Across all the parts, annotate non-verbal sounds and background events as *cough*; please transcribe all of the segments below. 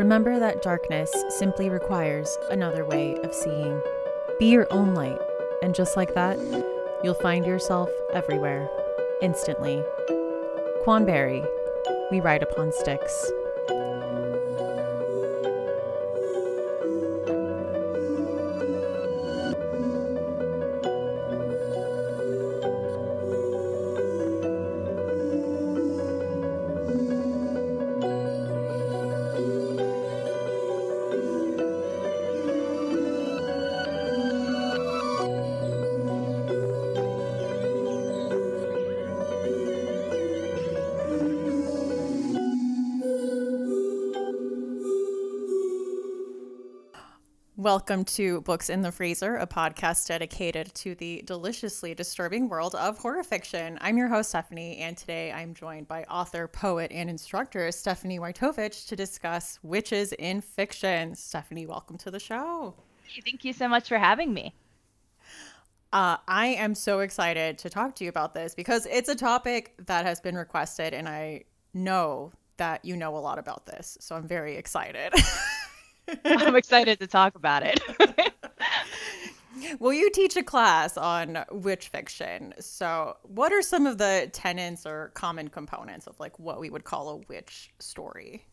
remember that darkness simply requires another way of seeing. Be your own light, and just like that, you'll find yourself everywhere, instantly. Quan Barry, We Ride Upon Sticks. Welcome to Books in the Freezer, a podcast dedicated to the deliciously disturbing world of horror fiction. I'm your host, Stephanie, and today I'm joined by author, poet, and instructor Stephanie Wojtowicz to discuss witches in fiction. Stephanie, welcome to the show. Thank you so much for having me. Uh, I am so excited to talk to you about this because it's a topic that has been requested, and I know that you know a lot about this. So I'm very excited. *laughs* *laughs* I'm excited to talk about it. *laughs* well, you teach a class on witch fiction. So, what are some of the tenets or common components of like what we would call a witch story?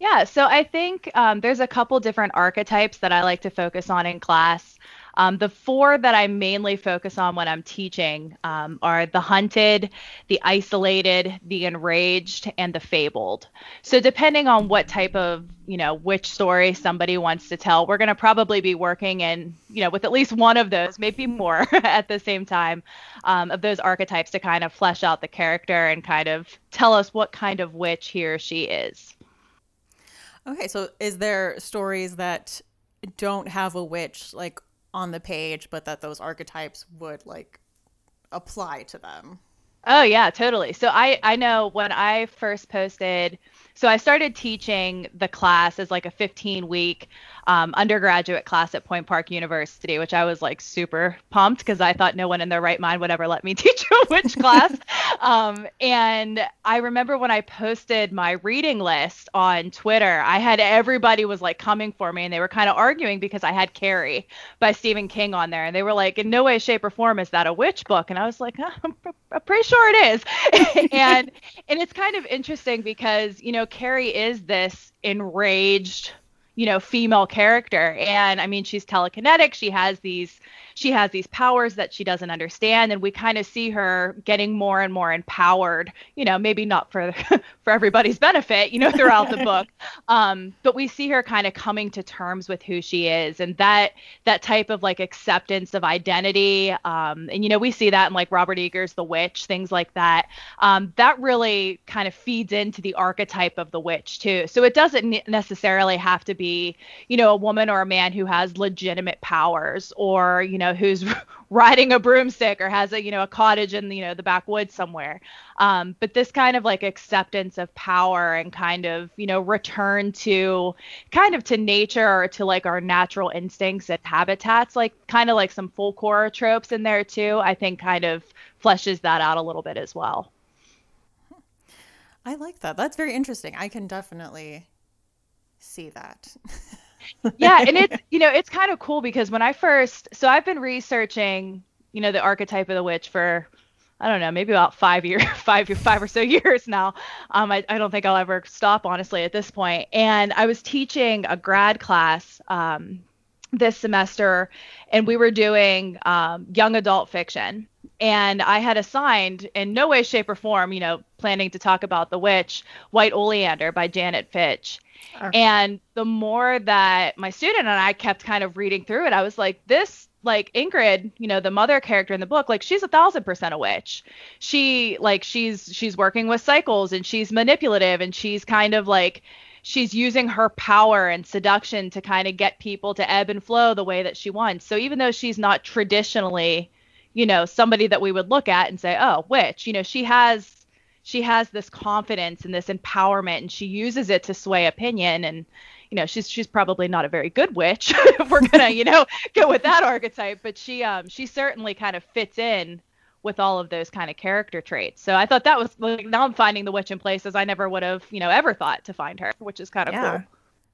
Yeah, so I think um, there's a couple different archetypes that I like to focus on in class. Um, the four that I mainly focus on when I'm teaching um, are the hunted, the isolated, the enraged, and the fabled. So depending on what type of you know which story somebody wants to tell, we're going to probably be working in you know with at least one of those, maybe more *laughs* at the same time, um, of those archetypes to kind of flesh out the character and kind of tell us what kind of witch he or she is. Okay, so is there stories that don't have a witch like on the page, but that those archetypes would like apply to them. Oh yeah, totally. So I I know when I first posted so I started teaching the class as like a 15 week um, undergraduate class at Point Park University, which I was like super pumped because I thought no one in their right mind would ever let me *laughs* teach a witch class. *laughs* Um, and I remember when I posted my reading list on Twitter, I had everybody was like coming for me and they were kind of arguing because I had Carrie by Stephen King on there. And they were like, in no way, shape, or form is that a witch book. And I was like, *laughs* oh, I'm pretty sure it is. and and it's kind of interesting because, you know, Carrie is this enraged, you know, female character. And I mean, she's telekinetic. She has these she has these powers that she doesn't understand and we kind of see her getting more and more empowered you know maybe not for *laughs* for everybody's benefit you know throughout the *laughs* book. Um, but we see her kind of coming to terms with who she is and that that type of like acceptance of identity um, and you know we see that in like Robert Eggers' the witch things like that. Um, that really kind of feeds into the archetype of the witch too. So it doesn't necessarily have to be you know a woman or a man who has legitimate powers or you know know who's *laughs* riding a broomstick or has a you know a cottage in you know the backwoods somewhere. Um, but this kind of like acceptance of power and kind of you know return to kind of to nature or to like our natural instincts and habitats like kind of like some folk horror tropes in there too i think kind of fleshes that out a little bit as well. I like that. That's very interesting. I can definitely see that *laughs* yeah, and it's *laughs* you know it's kind of cool because when I first so I've been researching you know the archetype of the witch for I don't know maybe about five years *laughs* five five or so years now. Um, I I don't think I'll ever stop honestly at this point. And I was teaching a grad class um, this semester, and we were doing um, young adult fiction. And I had assigned, in no way, shape, or form, you know, planning to talk about The Witch, White Oleander by Janet Fitch. Okay. And the more that my student and I kept kind of reading through it, I was like, this like Ingrid, you know, the mother character in the book, like she's a thousand percent a witch. She like she's she's working with cycles and she's manipulative and she's kind of like she's using her power and seduction to kind of get people to ebb and flow the way that she wants. So even though she's not traditionally, you know, somebody that we would look at and say, "Oh, witch," you know, she has she has this confidence and this empowerment and she uses it to sway opinion and you know she's she's probably not a very good witch *laughs* if we're gonna you know *laughs* go with that archetype but she um she certainly kind of fits in with all of those kind of character traits so i thought that was like now i'm finding the witch in places i never would have you know ever thought to find her which is kind of yeah. cool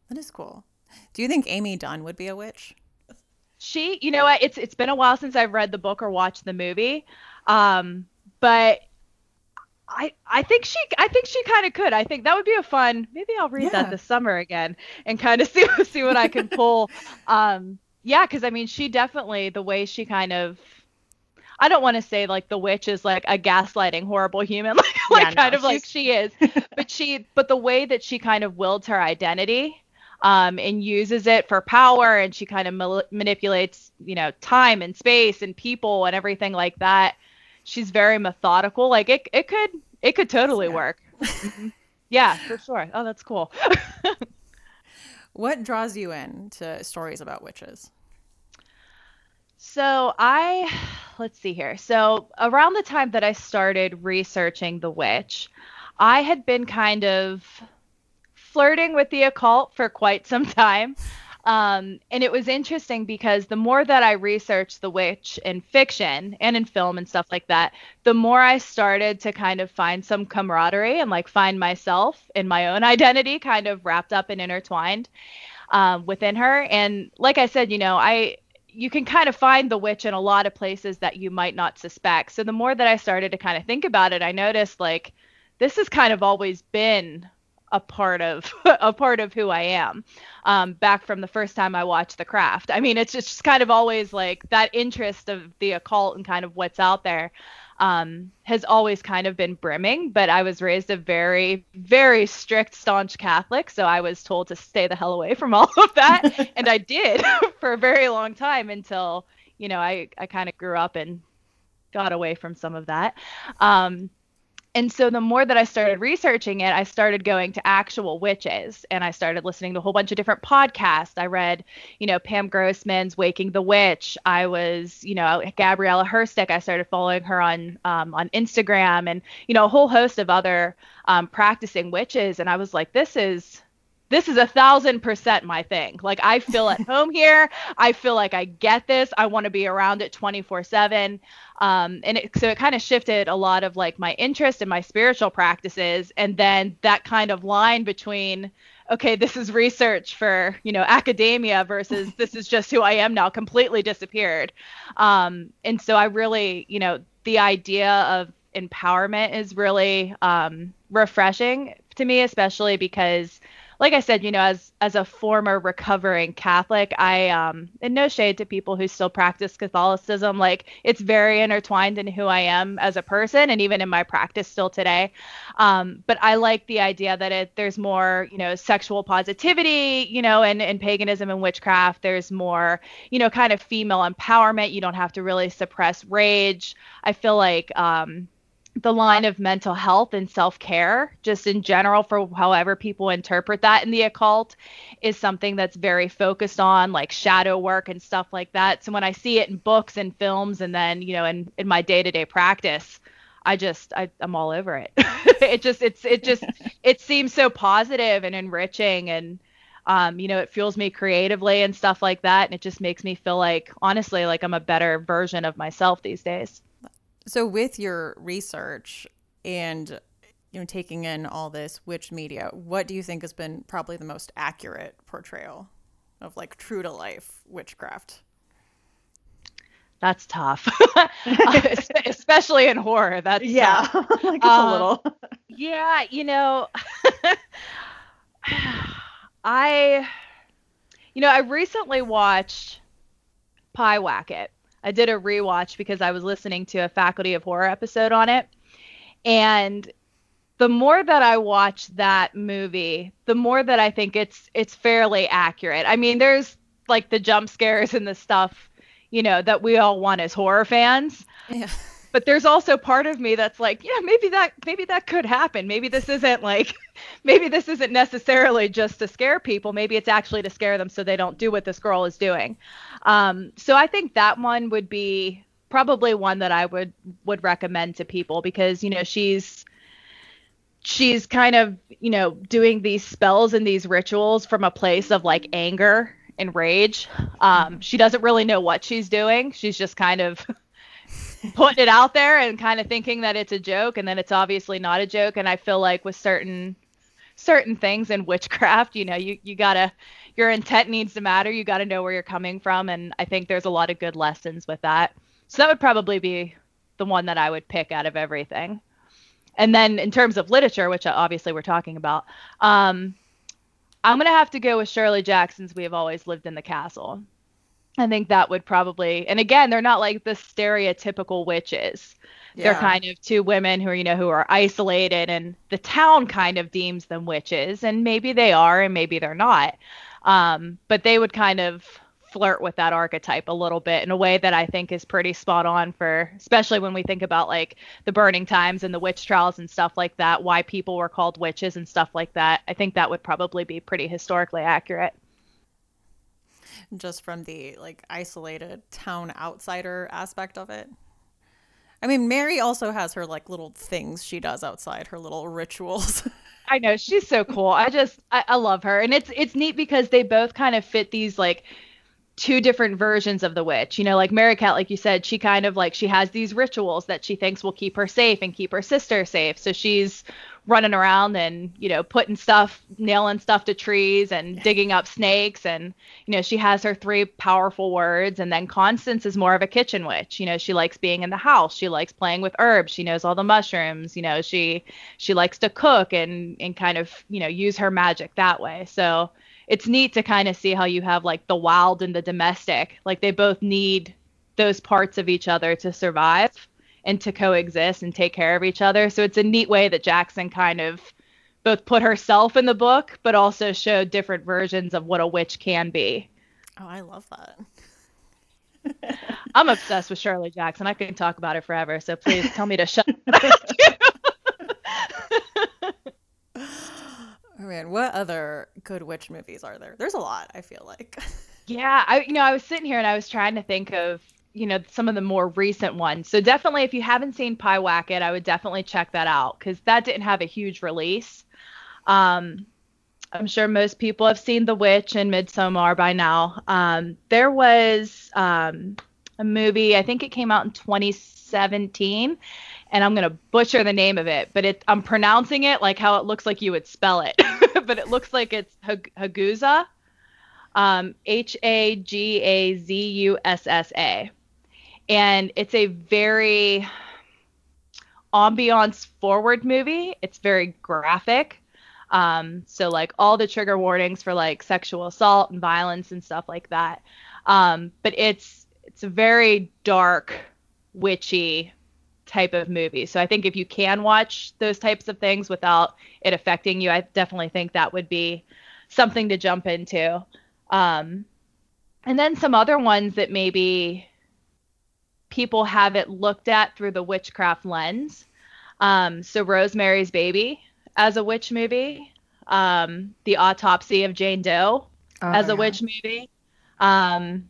That is cool. Do you think Amy Dunne would be a witch? She, you know what? It's it's been a while since I've read the book or watched the movie, um, but I I think she I think she kind of could. I think that would be a fun. Maybe I'll read yeah. that this summer again and kind of *laughs* see see what I can pull. *laughs* um, yeah, because I mean, she definitely the way she kind of. I don't want to say like the witch is like a gaslighting horrible human like, *laughs* like yeah, kind of like she is but she but the way that she kind of wields her identity um, and uses it for power and she kind of ma- manipulates you know time and space and people and everything like that. She's very methodical. Like it, it could it could totally yeah. work. *laughs* Mm-hmm. yeah for sure. Oh that's cool. *laughs* What draws you in to stories about witches? So i let's see here. So around the time that i started researching the witch i had been kind of flirting with the occult for quite some time. Um, and it was interesting because the more that I researched the witch in fiction and in film and stuff like that, the more I started to kind of find some camaraderie and like find myself in my own *laughs* identity kind of wrapped up and intertwined um, within her. And like I said, you know, I you can kind of find the witch in a lot of places that you might not suspect. So the more that I started to kind of think about it, I noticed like this has kind of always been a part of *laughs* a part of who I am. Um, back from the first time I watched The Craft. I mean, it's just kind of always like that interest of the occult and kind of what's out there um, has always kind of been brimming. But I was raised a very, very strict, staunch Catholic, so I was told to stay the hell away from all of that, *laughs* and I did *laughs* for a very long time until you know I I kind of grew up and got away from some of that. Um, and so the more that I started researching it, I started going to actual witches and I started listening to a whole bunch of different podcasts. I read, you know, Pam Grossman's Waking the Witch. I was, you know, Gabriela Herstik. I started following her on um, on Instagram and, you know, a whole host of other um, practicing witches. And I was like, this is this is a thousand percent my thing. Like I feel at *laughs* home here. I feel like I get this. I want to be around it 24 seven. Um, and it, so it kind of shifted a lot of like my interest in my spiritual practices. And then that kind of line between, okay, this is research for, you know, academia versus this is just who I am now completely disappeared. Um, and so I really, you know, the idea of empowerment is really um, refreshing to me, especially because like I said, you know, as as a former recovering Catholic, I um and no shade to people who still practice Catholicism, like it's very intertwined in who I am as a person and even in my practice still today. Um, but I like the idea that it there's more, you know, sexual positivity, you know, and in paganism and witchcraft, there's more, you know, kind of female empowerment. You don't have to really suppress rage. I feel like um the line of mental health and self care, just in general, for however people interpret that in the occult, is something that's very focused on like shadow work and stuff like that. So when I see it in books and films, and then you know in in my day to day practice, I just I, I'm all over it. *laughs* it just it's it just it seems so positive and enriching and um, you know, it fuels me creatively and stuff like that. And it just makes me feel like, honestly, like I'm a better version of myself these days. So with your research and you know taking in all this witch media, what do you think has been probably the most accurate portrayal of like true to life witchcraft? That's tough, *laughs* especially in horror. That's yeah, *laughs* like um, a little. yeah, you know, *sighs* I, you know, I recently watched Pyewacket, I did a rewatch because I was listening to a Faculty of Horror episode on it. And the more that I watch that movie, the more that I think it's it's fairly accurate. I mean, there's like the jump scares and the stuff, you know, that we all want as horror fans. Yeah but there's also part of me that's like yeah maybe that maybe that could happen maybe this isn't like *laughs* maybe this isn't necessarily just to scare people maybe it's actually to scare them so they don't do what this girl is doing um, so i think that one would be probably one that i would would recommend to people because you know she's she's kind of you know doing these spells and these rituals from a place of like anger and rage. Um, she doesn't really know what she's doing. She's just kind of *laughs* putting it out there and kind of thinking that it's a joke and then it's obviously not a joke. And i feel like with certain certain things in witchcraft. You know, you you gotta your intent needs to matter. You got to know where you're coming from, and I think there's a lot of good lessons with that. So that would probably be the one that I would pick out of everything. And then in terms of literature, which obviously we're talking about, um, I'm gonna have to go with Shirley Jackson's "We Have Always Lived in the Castle." I think that would probably, and again, they're not like the stereotypical witches. Yeah. They're kind of two women who are, you know, who are isolated, and the town kind of deems them witches, and maybe they are, and maybe they're not. Um, but they would kind of flirt with that archetype a little bit in a way that I think is pretty spot on for, especially when we think about like the burning times and the witch trials and stuff like that, why people were called witches and stuff like that. I think that would probably be pretty historically accurate just from the like isolated town outsider aspect of it. I mean, Mary also has her like little things she does outside, her little rituals. *laughs* I know she's so cool. I just I, I love her, and it's it's neat because they both kind of fit these like two different versions of the witch. You know, like Merricat, like you said, she kind of like she has these rituals that she thinks will keep her safe and keep her sister safe. So she's running around and you know putting stuff nailing stuff to trees and digging up snakes. And you know she has her three powerful words. And then constance is more of a kitchen witch. You know she likes being in the house. She likes playing with herbs. She knows all the mushrooms. You know she she likes to cook and and kind of you know use her magic that way. So it's neat to kind of see how you have like the wild and the domestic like they both need those parts of each other to survive and to coexist and take care of each other. So it's a neat way that Jackson kind of both put herself in the book, but also showed different versions of what a witch can be. Oh, I love that. *laughs* I'm obsessed with Shirley Jackson. I can talk about it forever. So please tell me to shut *laughs* Oh man, what other good witch movies are there? There's a lot, I feel like. *laughs* Yeah, I you know, I was sitting here and I was trying to think of you know some of the more recent ones. So definitely, if you haven't seen Pyewacket, I would definitely check that out because that didn't have a huge release. Um, I'm sure most people have seen The Witch and Midsommar by now. Um, there was um, a movie, I think it came out in 2017, and I'm gonna butcher the name of it, but it I'm pronouncing it like how it looks like you would spell it, *laughs* but it looks like it's Hagussa, um, H A G A Z U S S A and it's a very ambiance forward movie. It's very graphic. Um, so like all the trigger warnings for like sexual assault and violence and stuff like that. Um, but it's it's a very dark, witchy type of movie. So I think if you can watch those types of things without it affecting you, I definitely think that would be something to jump into. Um, and then some other ones that maybe people have it looked at through the witchcraft lens. Um, so Rosemary's Baby as a witch movie, um, The Autopsy of Jane Doe oh, as a yeah. witch movie. Um,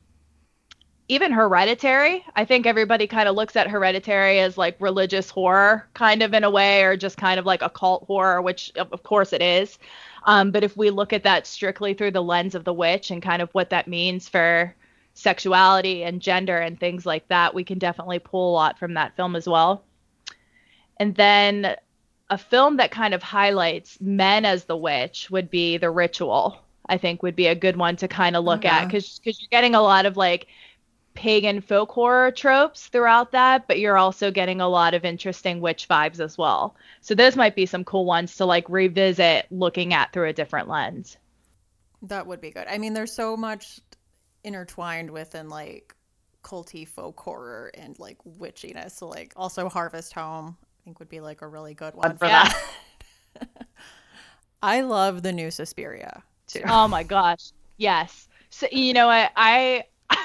even Hereditary, I think everybody kind of looks at Hereditary as like religious horror, kind of in a way, or just kind of like occult horror, which of course it is. Um, but if we look at that strictly through the lens of the witch and kind of what that means for sexuality and gender and things like that, we can definitely pull a lot from that film as well. And then a film that kind of highlights men as the witch would be The Ritual. I think would be a good one to kind of look at because because you're getting a lot of like pagan folk horror tropes throughout that, but you're also getting a lot of interesting witch vibes as well. So those might be some cool ones to like revisit looking at through a different lens. That would be good. I mean, there's so much intertwined within like culty folk horror and like witchiness. So like also Harvest Home, I think would be like a really good one for yeah. that. *laughs* I love the new Suspiria too. Oh my gosh. Yes. So you know I I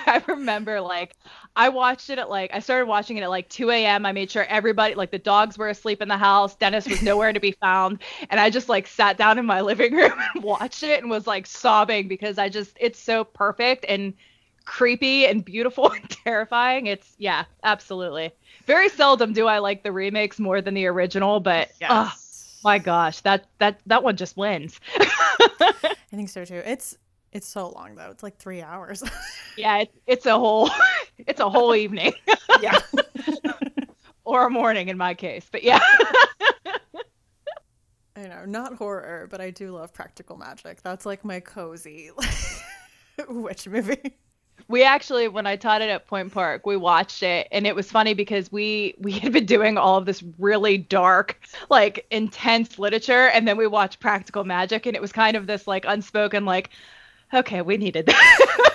I remember like I watched it at like I started watching it at like 2 a.m. I made sure everybody like the dogs were asleep in the house. Dennis was nowhere to be found, and I just like sat down in my living room *laughs* and watched it and was like sobbing because I just it's so perfect and creepy and beautiful *laughs* and terrifying. It's yeah, absolutely. Very seldom do I like the remakes more than the original, but yes. oh my gosh, that that that one just wins. *laughs* I think so too. It's it's so long though. It's like three hours. *laughs* yeah, it's it's a whole *laughs* it's a whole evening. *laughs* yeah. or a morning in my case. But yeah. I know. know, not horror, but I do love practical magic. That's like my cozy witch movie. We actually, when I taught it at Point Park, we watched it, and it was funny because we we had been doing all of this really dark, like intense literature, and then we watched Practical Magic, and it was kind of this like unspoken like, okay, we needed that.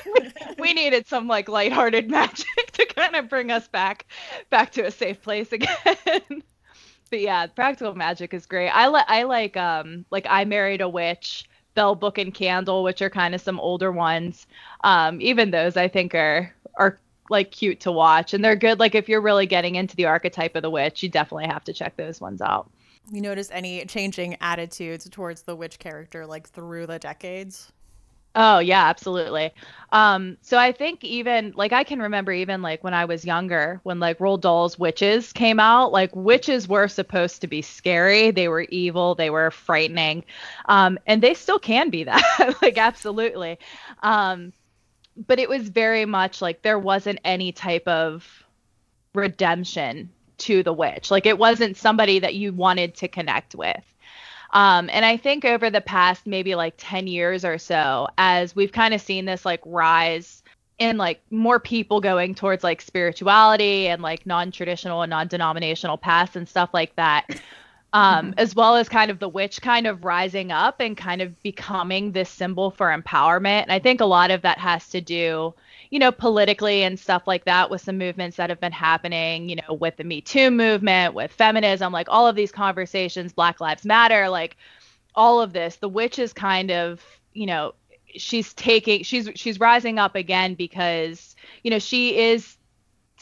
*laughs* we needed some like lighthearted *laughs* magic to kind of bring us back back to a safe place again. *laughs* but yeah, practical magic is great. I like I like um like I married a witch, Bell Book and Candle, which are kind of some older ones. Um, even those I think are are like cute to watch and they're good like if you're really getting into the archetype of the witch, you definitely have to check those ones out. You notice any changing attitudes towards the witch character like through the decades? Oh yeah, absolutely. Um, so I think even like I can remember even like when I was younger, when like Roald Dahl's Witches came out, like witches were supposed to be scary. They were evil. They were frightening, um, and they still can be that. *laughs* like absolutely. Um, but it was very much like there wasn't any type of redemption to the witch. Like it wasn't somebody that you wanted to connect with. Um, and I think over the past maybe like 10 years or so, as we've kind of seen this like rise in like more people going towards like spirituality and like non-traditional and non-denominational paths and stuff like that um, mm-hmm. as well as kind of the witch kind of rising up and kind of becoming this symbol for empowerment and i think a lot of that has to do you know, politically and stuff like that with some movements that have been happening, you know, with the Me Too movement, with feminism, like all of these conversations, Black Lives Matter, like all of this. The witch is kind of, you know, she's taking she's she's rising up again because, you know, she is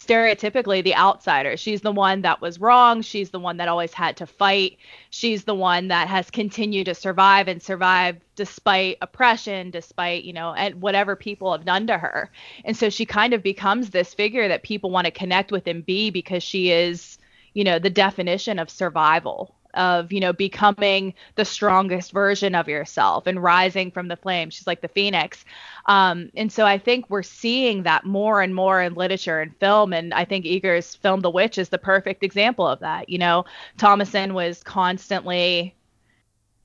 stereotypically the outsider. She's the one that was wrong. She's the one that always had to fight. She's the one that has continued to survive and survive despite oppression, despite, you know, and whatever people have done to her. And so she kind of becomes this figure that people want to connect with and be because she is, you know, the definition of survival of you know becoming the strongest version of yourself and rising from the flame she's like the phoenix. Um, and so i think we're seeing that more and more in literature and film. And i think Eggers' film the witch is the perfect example of that. You know thomasin was constantly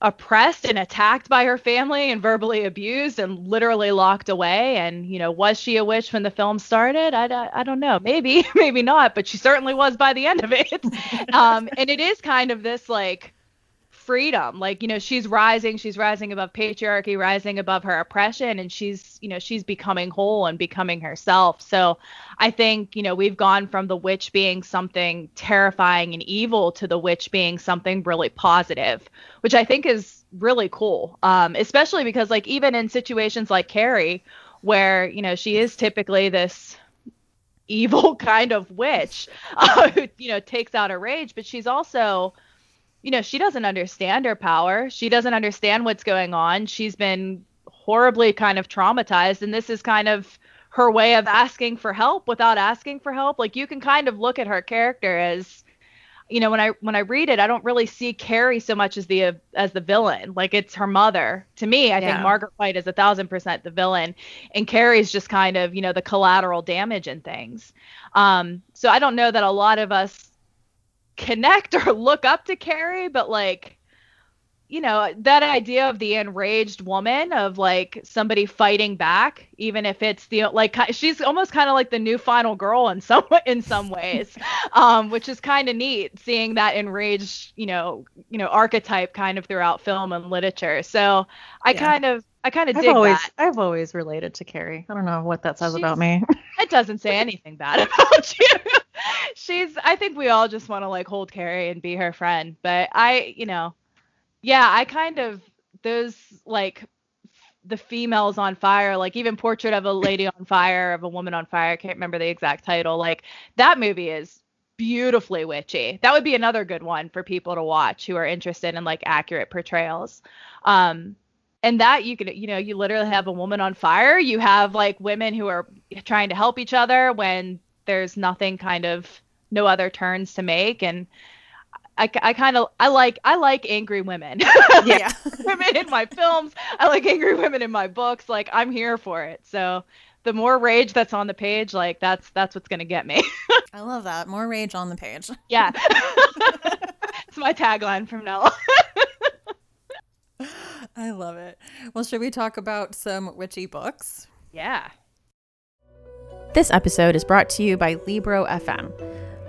oppressed and attacked by her family and verbally abused and literally locked away. And you know was she a witch when the film started? I, I, I don't know. Maybe *laughs* maybe not but she certainly was by the end of it. *laughs* Um, and it is kind of this like freedom. Like you know she's rising she's rising above patriarchy rising above her oppression and she's you know she's becoming whole and becoming herself. So i think you know we've gone from the witch being something terrifying and evil to the witch being something really positive which i think is really cool. Um, especially because like even in situations like carrie where you know she is typically this evil *laughs* kind of witch *laughs* uh, who you know takes out her rage but she's also you know, she doesn't understand her power. She doesn't understand what's going on. She's been horribly kind of traumatized and this is kind of her way of asking for help without asking for help. Like you can kind of look at her character as you know, when I when I read it, I don't really see Carrie so much as the as the villain. Like it's her mother. To me, I yeah. think Margaret White is a thousand percent the villain, and Carrie's just kind of you know the collateral damage and things. Um, so I don't know that a lot of us connect or look up to Carrie, but like you know that idea of the enraged woman of like somebody fighting back even if it's the like she's almost kind of like the new final girl in some *laughs* in some ways um which is kind of neat seeing that enraged you know you know archetype kind of throughout film and literature so i yeah. kind of I kind of dig always, that. I've always related to Carrie. I don't know what that says She's, about me. *laughs* it doesn't say anything bad *laughs* about you. She's. I think we all just want to like hold Carrie and be her friend. But I, you know, yeah, I kind of those like the females on fire, like even Portrait of a Lady on Fire, of a Woman on Fire. I can't remember the exact title. Like that movie is beautifully witchy. That would be another good one for people to watch who are interested in like accurate portrayals. Um, and that you can you know you literally have a woman on fire you have like women who are trying to help each other when there's nothing kind of no other turns to make and I, I kind of I like I like angry women. *laughs* yeah, women in my films. I like angry women in my books. Like I'm here for it. So the more rage that's on the page, like that's that's what's gonna get me. *laughs* I love that. More rage on the page. Yeah, *laughs* it's my tagline from now on. I love it. Well, should we talk about some witchy books? Yeah. This episode is brought to you by Libro FM.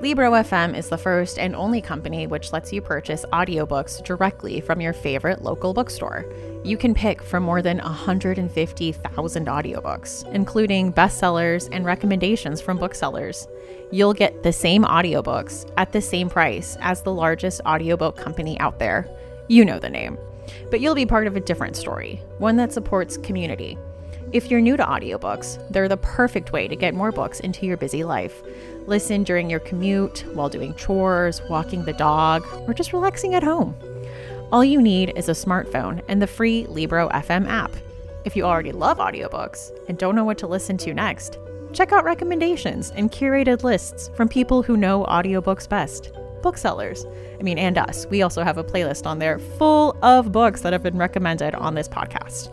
Libro FM is the first and only company which lets you purchase audiobooks directly from your favorite local bookstore. You can pick from more than 150,000 audiobooks, including bestsellers and recommendations from booksellers. You'll get the same audiobooks at the same price as the largest audiobook company out there. You know the name. But you'll be part of a different story, one that supports community. If you're new to audiobooks, they're the perfect way to get more books into your busy life. Listen during your commute, while doing chores, walking the dog, or just relaxing at home. All you need is a smartphone and the free Libro FM app. If you already love audiobooks and don't know what to listen to next, check out recommendations and curated lists from people who know audiobooks best booksellers. I mean, and us. We also have a playlist on there full of books that have been recommended on this podcast.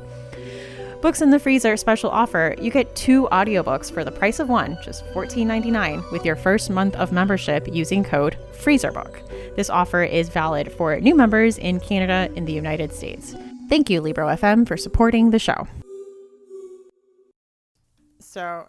Books in the Freezer special offer you get two audiobooks for the price of one, just $14.99, with your first month of membership using code FreezerBook. This offer is valid for new members in Canada and the United States. Thank you, Libro FM, for supporting the show. So,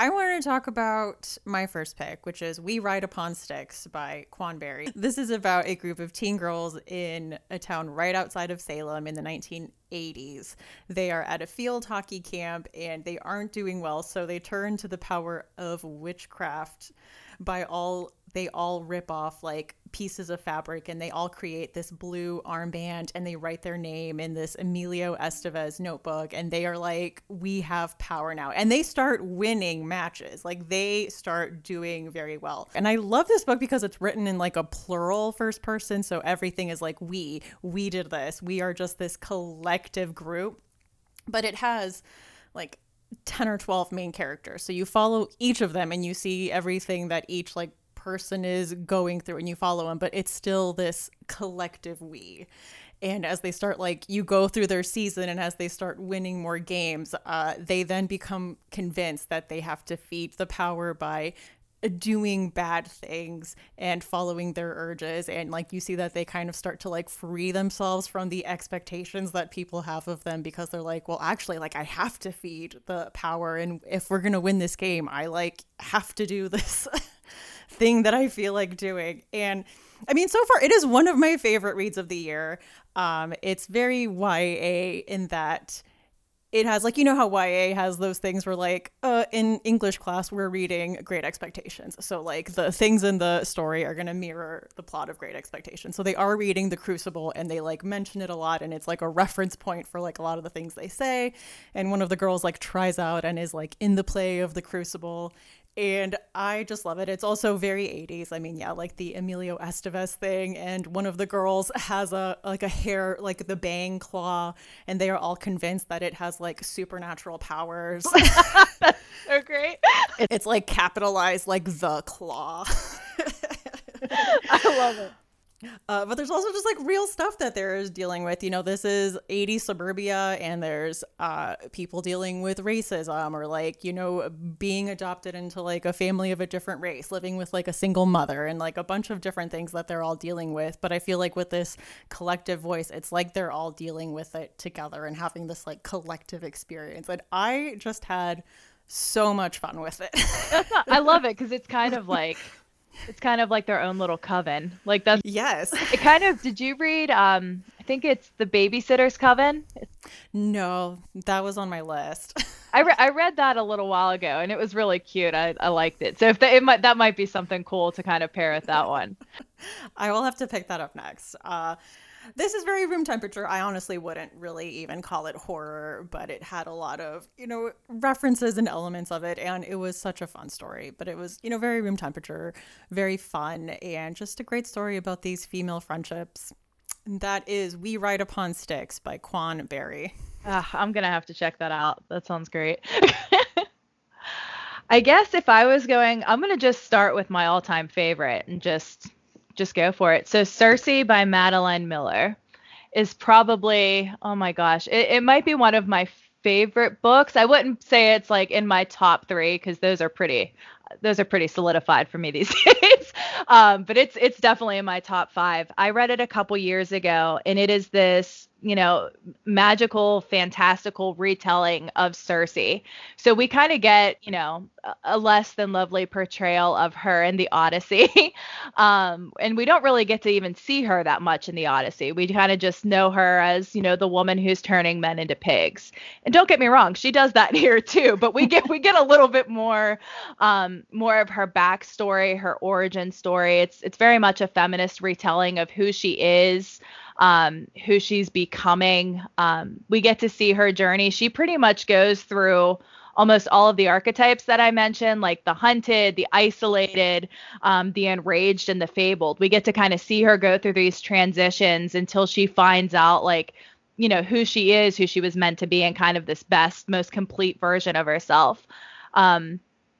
I want to talk about my first pick, which is We Ride Upon Sticks by Quan Barry. This is about a group of teen girls in a town right outside of Salem in the 1980s. They are at a field hockey camp and they aren't doing well, so they turn to the power of witchcraft by all they all rip off like pieces of fabric and they all create this blue armband and they write their name in this Emilio Estevez notebook and they are like we have power now. And they start winning matches. Like they start doing very well. And I love this book because it's written in like a plural first person. So everything is like we we did this. We are just this collective group. But it has like 10 or 12 main characters. So you follow each of them and you see everything that each like person is going through and you follow them, but it's still this collective we. And as they start, like, you go through their season, and as they start winning more games, uh, they then become convinced that they have to feed the power by doing bad things and following their urges. And like you see that they kind of start to like free themselves from the expectations that people have of them because they're like well actually like I have to feed the power. And if we're going to win this game I like have to do this *laughs* thing that I feel like doing. And I mean, so far, it is one of my favorite reads of the year. Um, it's very YA in that it has, like, you know, how YA has those things where, like, uh, in English class, we're reading Great Expectations. So, like, the things in the story are going to mirror the plot of Great Expectations. So, they are reading The Crucible and they, like, mention it a lot. And it's, like, a reference point for, like, a lot of the things they say. And one of the girls, like, tries out and is, like, in the play of The Crucible and I just love it. It's also very 80s. I mean, yeah, like the Emilio Estevez thing, and one of the girls has a like a hair like the bang claw, and they are all convinced that it has like supernatural powers. *laughs* so great. It's like capitalized like the claw. *laughs* I love it. Uh, but there's also just like real stuff that they're dealing with. You know, this is 80 suburbia, and there's uh, people dealing with racism or like, you know, being adopted into like a family of a different race, living with like a single mother, and like a bunch of different things that they're all dealing with. But I feel like with this collective voice, it's like they're all dealing with it together and having this like collective experience. And I just had so much fun with it. I love it because it's kind of like it's kind of like their own little coven. Like that's yes. *laughs* It kind of. Did you read? Um, I think it's the Babysitter's Coven. No, that was on my list. *laughs* I re- I read that a little while ago, and it was really cute. I, I liked it. So if the, it might that might be something cool to kind of pair with that one. *laughs* I will have to pick that up next. Uh, this is very room temperature. I honestly wouldn't really even call it horror, but it had a lot of, you know, references and elements of it. And it was such a fun story. But it was, you know, very room temperature, very fun, and just a great story about these female friendships. That is We Ride Upon Sticks by Quan Barry. Uh, I'm going to have to check that out. That sounds great. *laughs* I guess if I was going, I'm going to just start with my all time favorite and just just go for it. So Circe by Madeline Miller is probably, oh my gosh, it, it might be one of my favorite books. I wouldn't say it's like in my top three because those are pretty, those are pretty solidified for me *laughs* these days. Um, but it's it's definitely in my top five. I read it a couple years ago, and it is this you know, magical, fantastical retelling of Circe. So we kind of get, you know, a less than lovely portrayal of her in the Odyssey. *laughs* um, and we don't really get to even see her that much in the Odyssey. We kind of just know her as, you know, the woman who's turning men into pigs. And don't get me wrong, she does that *laughs* here too, but we get we get a little bit more um, more of her backstory, her origin story. It's it's very much a feminist retelling of who she is um, who she's becoming. Um, we get to see her journey. She pretty much goes through almost all of the archetypes that I mentioned, like the hunted, the isolated, um, the enraged, and the fabled. We get to kind of see her go through these transitions until she finds out, like, you know, who she is, who she was meant to be, and kind of this best, most complete version of herself. Um,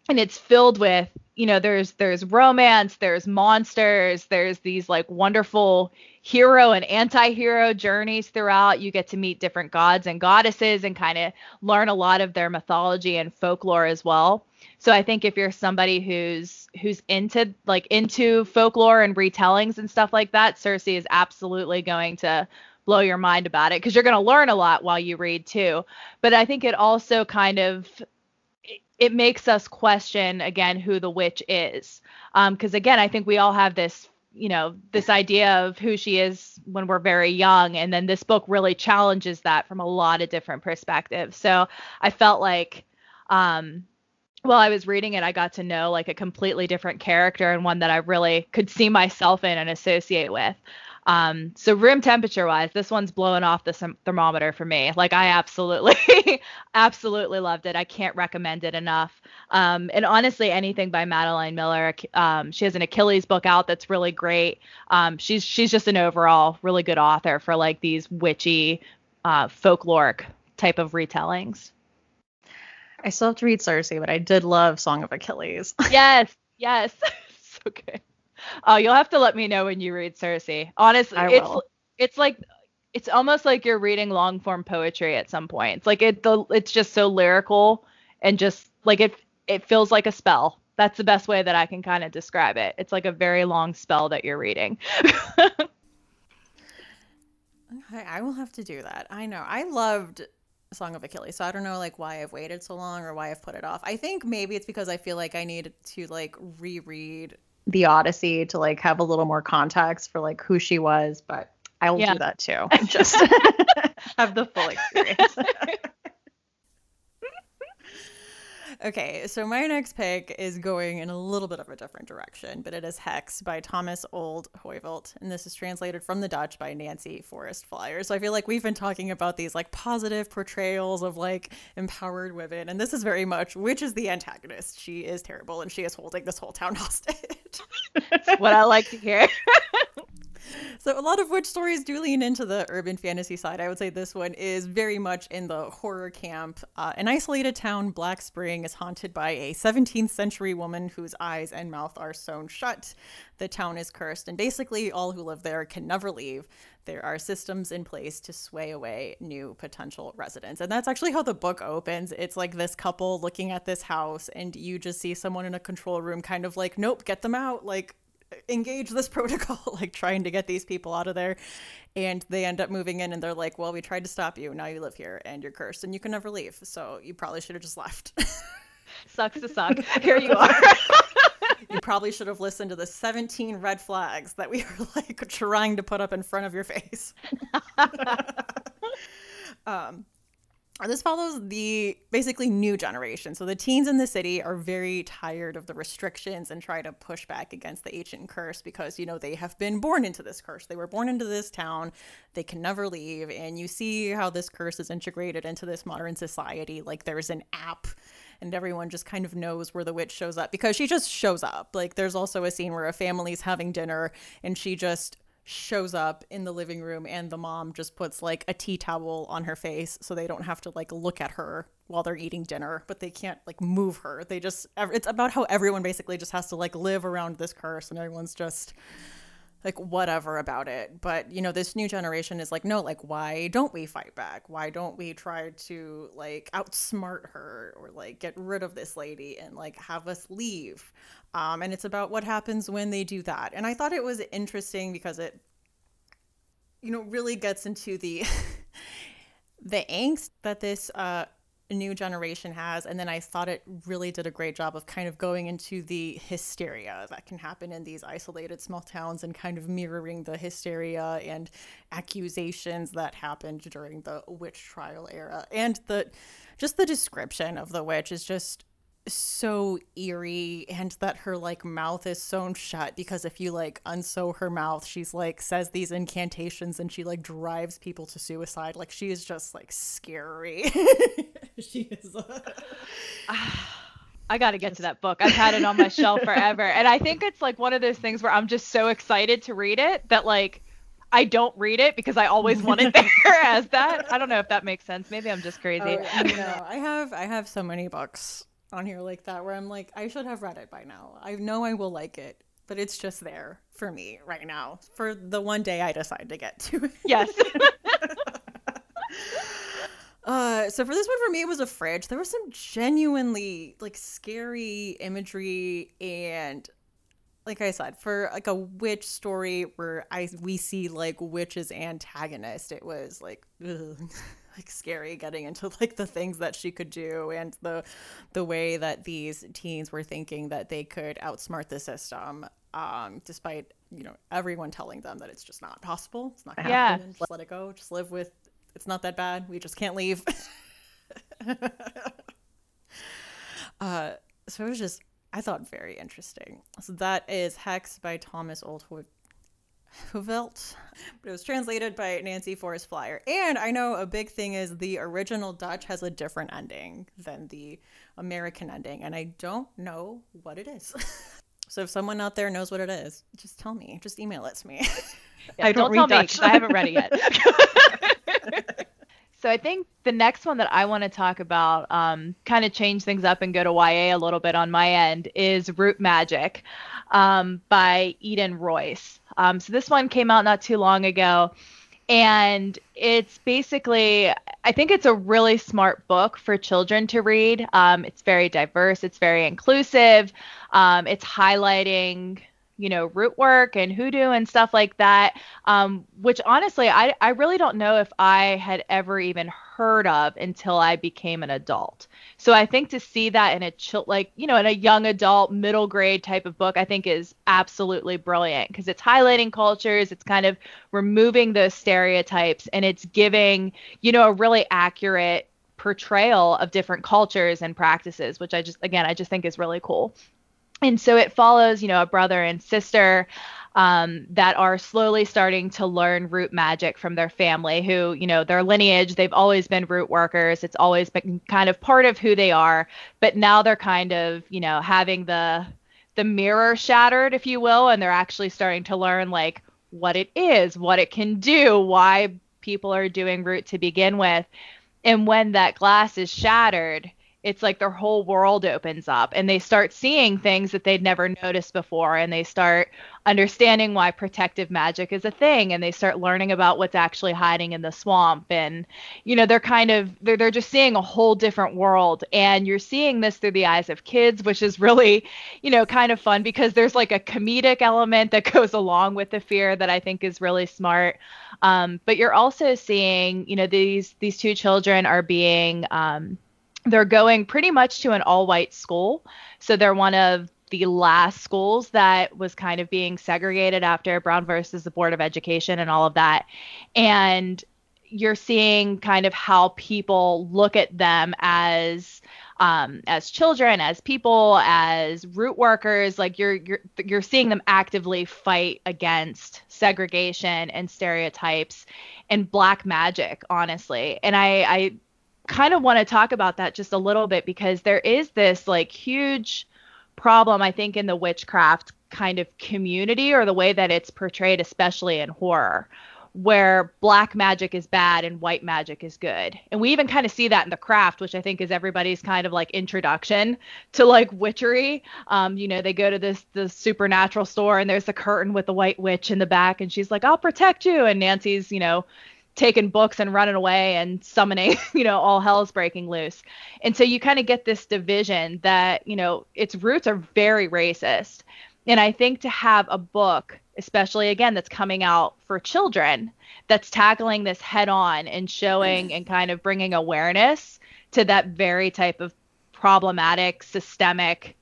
and it's filled with you know there's there's romance there's monsters there's these like wonderful hero and anti-hero journeys throughout. You get to meet different gods and goddesses and kind of learn a lot of their mythology and folklore as well. So i think if you're somebody who's who's into like into folklore and retellings and stuff like that Circe is absolutely going to blow your mind about it because you're going to learn a lot while you read too. But i think it also kind of it makes us question again who the witch is. Because um, again i think we all have this you know this idea of who she is when we're very young and then this book really challenges that from a lot of different perspectives. So i felt like um while i was reading it i got to know like a completely different character and one that i really could see myself in and associate with um, so room temperature wise, this one's blowing off the thermometer for me. Like I absolutely, *laughs* absolutely loved it. I can't recommend it enough. Um, and honestly, anything by Madeline Miller. Um, she has an Achilles book out that's really great. Um, she's she's just an overall really good author for like these witchy, uh, folkloric type of retellings. I still have to read Circe, but I did love Song of Achilles. *laughs* yes, yes, *laughs* so good. Oh, you'll have to let me know when you read Circe. Honestly, I it's will. it's like it's almost like you're reading long form poetry at some point. It's like it the it's just so lyrical and just like it it feels like a spell. That's the best way that I can kind of describe it. It's like a very long spell that you're reading. *laughs* I will have to do that. I know. I loved Song of Achilles. So I don't know like why I've waited so long or why I've put it off. I think maybe it's because I feel like I need to like reread the Odyssey to like have a little more context for like who she was, but I will yeah. do that too. *laughs* Just *laughs* *laughs* have the full experience. Okay, so my next pick is going in a little bit of a different direction, but it is Hex by Thomas Olde Heuvelt, and this is translated from the Dutch by Nancy Forest-Flier. So I feel like we've been talking about these like positive portrayals of like empowered women, and this is very much which is the antagonist. She is terrible, and she is holding this whole town *laughs* hostage. what I like to hear. *laughs* *laughs* So a lot of witch stories do lean into the urban fantasy side. I would say this one is very much in the horror camp. Uh, an isolated town, Black Spring, is haunted by a 17th century woman whose eyes and mouth are sewn shut. The town is cursed, and basically all who live there can never leave. There are systems in place to sway away new potential residents. And that's actually how the book opens. It's like this couple looking at this house, and you just see someone in a control room kind of like, nope, get them out. Like, engage this *laughs* protocol, like trying to get these people out of there. And they end up moving in and they're like, well, we tried to stop you. Now you live here and you're cursed and you can never leave. So you probably should have just left. *laughs* Sucks to suck. *laughs* Here you are. you probably should have listened to the 17 red flags that we were like trying to put up in front of your face. um, this follows the basically new generation. So the teens in the city are very tired of the restrictions and try to push back against the ancient curse because, you know, they have been born into this curse. They were born into this town. They can never leave. And you see how this curse is integrated into this modern society. Like there's an app and everyone just kind of knows where the witch shows up because she just shows up. Like there's also a scene where a family's having dinner and she just shows up in the living room and the mom just puts like a tea towel on her face so they don't have to like look at her while they're eating dinner but they can't like move her. They just it's about how everyone basically just has to like live around this curse and everyone's just like whatever about it. But you know this new generation is like no like why don't we fight back? Why don't we try to like outsmart her or like get rid of this lady and like have us leave? Um, and it's about what happens when they do that. And I thought it was interesting because it, you know, really gets into the *laughs* the angst that this uh, new generation has. And then I thought it really did a great job of kind of going into the hysteria that can happen in these isolated small towns and kind of mirroring the hysteria and accusations that happened during the witch trial era. And the just the description of the witch is just so eerie and that her like mouth is sewn shut because if you like unsew her mouth she's like says these incantations and she like drives people to suicide like she is just like scary *laughs* she is uh... *sighs* I got to get to that book. I've had it on my shelf forever. And I think it's like one of those things where I'm just so excited to read it that like I don't read it because I always want it *laughs* there as that. I don't know if that makes sense. Maybe I'm just crazy. Oh, no, I have I have so many books on here like that where I'm like, I should have read it by now. I know I will like it, but it's just there for me right now for the one day I decide to get to it. Yes. *laughs* uh, so for this one, for me, it was a fridge. There was some genuinely like scary imagery and like I said, for like a witch story where I we see like witch's antagonist, it was like ugh *laughs* like scary getting into like the things that she could do and the the way that these teens were thinking that they could outsmart the system um, despite you know everyone telling them that it's just not possible. It's not gonna yeah. happen. Just let it go. Just live with it's not that bad. We just can't leave. *laughs* Uh, so it was just I thought very interesting. So that is Hex by Thomas Oldwood *laughs* Heuvelt, but it was translated by Nancy Forest-Flier. And I know a big thing is the original Dutch has a different ending than the American ending, and I don't know what it is. *laughs* so if someone out there knows what it is, just tell me. Just email it to me. Yeah, I don't, don't tell Dutch. me I haven't read it yet. *laughs* so I think the next one that I want to talk about, um, kind of change things up and go to YA a little bit on my end, is Root Magic um, by Eden Royce. Um, so this one came out not too long ago. And it's basically, I think it's a really smart book for children to read. Um, it's very diverse, it's very inclusive, um, it's highlighting you know, root work and hoodoo and stuff like that, um, which honestly, I, I really don't know if I had ever even heard of until I became an adult. So I think to see that in a chill, like, you know, in a young adult, middle grade type of book, I think is absolutely brilliant because it's highlighting cultures, it's kind of removing those stereotypes, and it's giving, you know, a really accurate portrayal of different cultures and practices, which I just, again, I just think is really cool and so it follows you know a brother and sister um, that are slowly starting to learn root magic from their family who you know their lineage they've always been root workers. It's always been kind of part of who they are. But now they're kind of you know having the the mirror shattered if you will and they're actually starting to learn like what it is what it can do why people are doing root to begin with. And when that glass is shattered it's like their whole world opens up and they start seeing things that they'd never noticed before and they start understanding why protective magic is a thing and they start learning about what's actually hiding in the swamp and you know they're kind of they're, they're just seeing a whole different world and you're seeing this through the eyes of kids which is really you know kind of fun because there's like a comedic element that *laughs* goes along with the fear that i think is really smart. Um, but you're also seeing you know these these two children are being um, they're going pretty much to an all white school. So they're one of the last schools that was kind of being segregated after Brown versus the Board of Education and all of that. And you're seeing kind of how people look at them as um, as children, as people, as root workers. Like you're you're you're seeing them actively fight against segregation and stereotypes and black magic, honestly. And I I kind of want to talk about that just a little bit because there is this like huge problem I think in the witchcraft kind of community or the way that it's portrayed especially in horror where black magic is bad and white magic is good. And we even kind of see that in the craft, which I think is everybody's kind of like introduction to like witchery. Um, you know, they go to this the supernatural store and there's the curtain with the white witch in the back and she's like, I'll protect you. And Nancy's, you know, taking books and running away and summoning, *laughs* you know, all hell's breaking loose. And so you kind of get this division that, you know, its roots are very racist. And I think to have a book, especially again that's coming out for children that's tackling this head on and showing and kind of bringing awareness to that very type of problematic systemic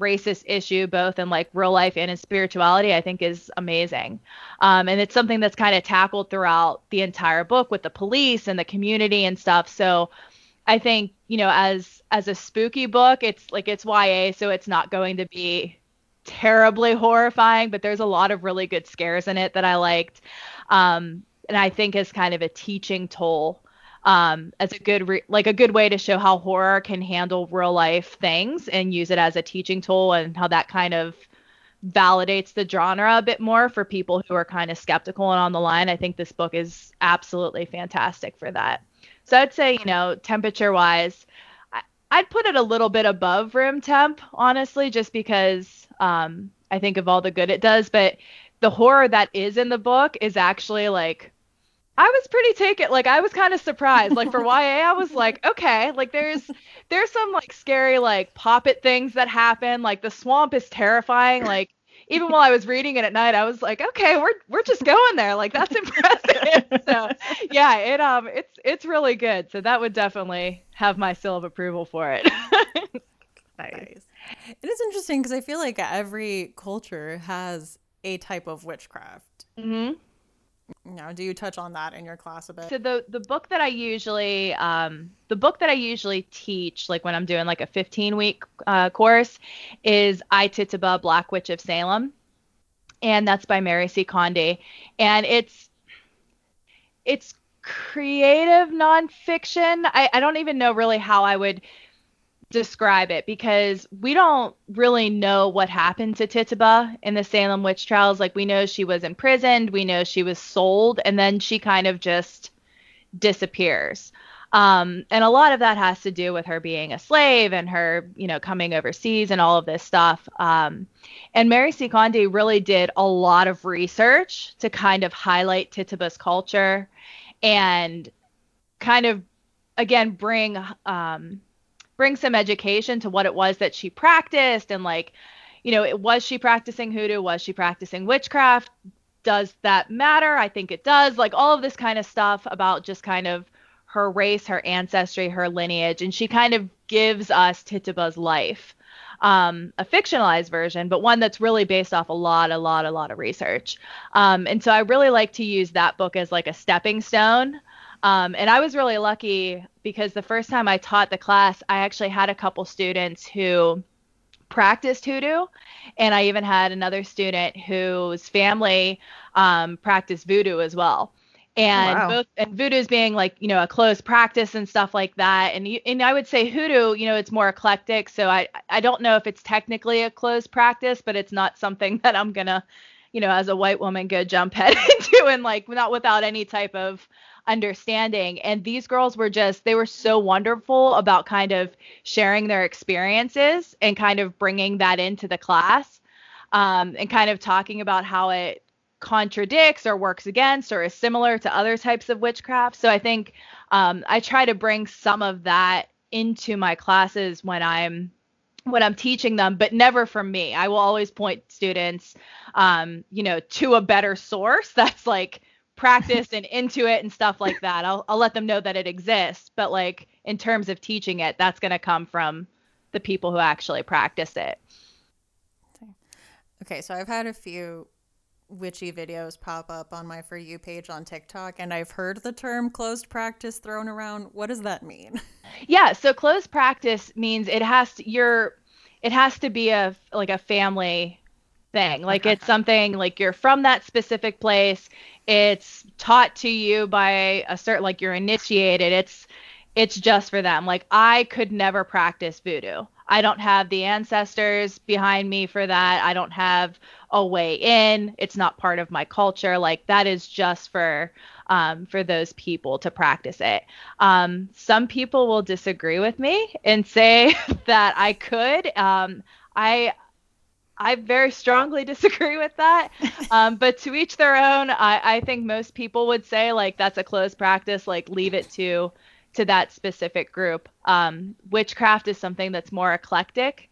racist issue both in like real life and in spirituality i think is amazing. Um, and it's something that's kind of tackled throughout the entire book with the police and the community and stuff. So i think you know as as a spooky book it's like it's ya so it's not going to be terribly horrifying but there's a lot of really good scares in it that i liked. Um, and i think is kind of a teaching toll um, as a good re- like a good way to show how horror can handle real life things and use it as a teaching tool and how that kind of validates the genre a bit more for people who are kind of skeptical and on the line. I think this book is absolutely fantastic for that. So I'd say, you know, temperature wise, I'd put it a little bit above room temp, honestly, just because um, I think of all the good it does. But the horror that is in the book is actually like I was pretty taken. Like I was kind of surprised. Like for *laughs* YA, I was like, okay, like there's there's some like scary like poppet things that happen. Like the swamp is terrifying. Like even while I was reading it at night, I was like, okay, we're we're just going there. Like that's impressive. *laughs* so yeah, it um it's it's really good. So that would definitely have my seal of approval for it. *laughs* nice. It is interesting because I feel like every culture has a type of witchcraft. Mm-hmm. Now, do you touch on that in your class a bit? So the the book that I usually um, the book that I usually teach, like when I'm doing like a 15 week uh, course, is I Tituba Black Witch of Salem, and that's by Maryse Condé, and it's it's creative nonfiction. I, I don't even know really how I would describe it because we don't really know what happened to Tituba in the Salem witch trials. Like we know she was imprisoned, we know she was sold, and then she kind of just disappears. Um, and a lot of that has to do with her being a slave and her, you know, coming overseas and all of this stuff. Um, and Maryse Condé really did a lot of research to kind of highlight Tituba's culture and kind of, again, bring um, bring some education to what it was that she practiced and like you know was she practicing hoodoo? Was she practicing witchcraft? Does that matter? I think it does. Like all of this kind of stuff about just kind of her race her ancestry her lineage and she kind of gives us tituba's life um, a fictionalized version, but one that's really based off a lot, a lot, a lot of research. Um, and so I really like to use that book as like a stepping stone um, and I was really lucky because the first time I taught the class, I actually had a couple students who practiced hoodoo, and I even had another student whose family um, practiced voodoo as well. And wow. both and voodoo's being like you know a closed practice and stuff like that, and and I would say hoodoo, you know, it's more eclectic. So I I don't know if it's technically a closed practice, but it's not something *laughs* that I'm gonna, you know, as a white woman, go jump *laughs* head into and like not without any type of understanding. And these girls were just, they were so wonderful about kind of sharing their experiences and kind of bringing that into the class um, and kind of talking about how it contradicts or works against or is similar to other types of witchcraft. So I think um, I try to bring some of that into my classes when I'm when I'm teaching them, but never from me. I will always point students, um, you know, to a better source *laughs* that's like practice and into it and stuff like that. I'll I'll let them know that it exists, but like in terms of teaching it, that's going to come from the people who actually practice it. Okay, so I've had a few witchy videos pop up on my for you page on TikTok and I've heard the term closed practice thrown around. What does that mean? *laughs* Yeah, so closed practice means it has to you're it has to be a like a family thing. *laughs* Like it's something like you're from that specific place. It's taught to you by a certain like you're initiated. It's it's just for them. Like I could never practice voodoo. I don't have the ancestors behind me for that. I don't have a way in. It's not part of my culture. Like that is just for um, for those people to practice it. Um, some people will disagree with me and say *laughs* that I could. Um, I I very strongly *laughs* disagree with that. Um, but to each their own. I, I think most people would say like that's a closed practice. Like leave it to to that specific group. Um, witchcraft is something that's more eclectic.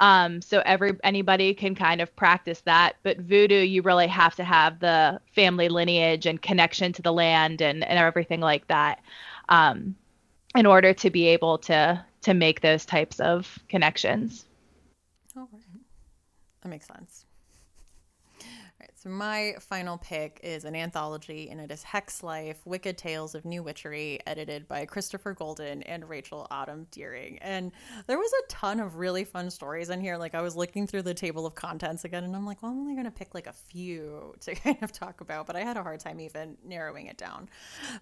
Um, so every anybody can kind of practice that. But voodoo, you really have to have the family lineage and connection to the land and, and everything like that um, in order to be able to to make those types of connections. All right. That makes sense. All right, so my final pick is an anthology, and it is Hex Life: Wicked Tales of New Witchery, edited by Christopher Golden and Rachel Autumn Deering. And there was a ton of really fun stories in here. Like I was looking through the table of contents again, and I'm like, well, I'm only going to pick like a few to *laughs* kind of talk about, but I had a hard time even narrowing it down.